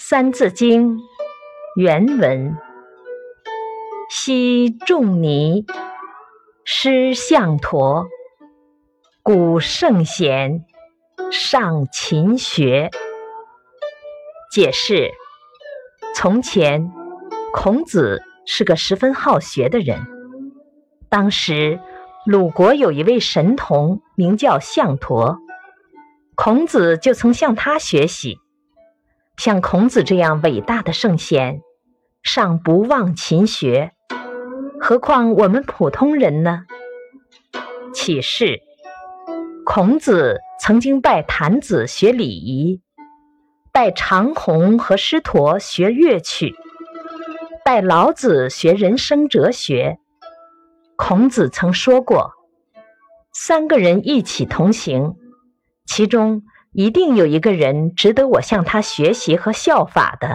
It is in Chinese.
《三字经》原文：昔仲尼师向陀，古圣贤上勤学。解释：从前，孔子是个十分好学的人。当时，鲁国有一位神童，名叫项陀，孔子就曾向他学习。像孔子这样伟大的圣贤，尚不忘勤学，何况我们普通人呢？启示：孔子曾经拜郯子学礼仪。拜长虹和师陀学乐曲，拜老子学人生哲学。孔子曾说过：“三个人一起同行，其中一定有一个人值得我向他学习和效法的。”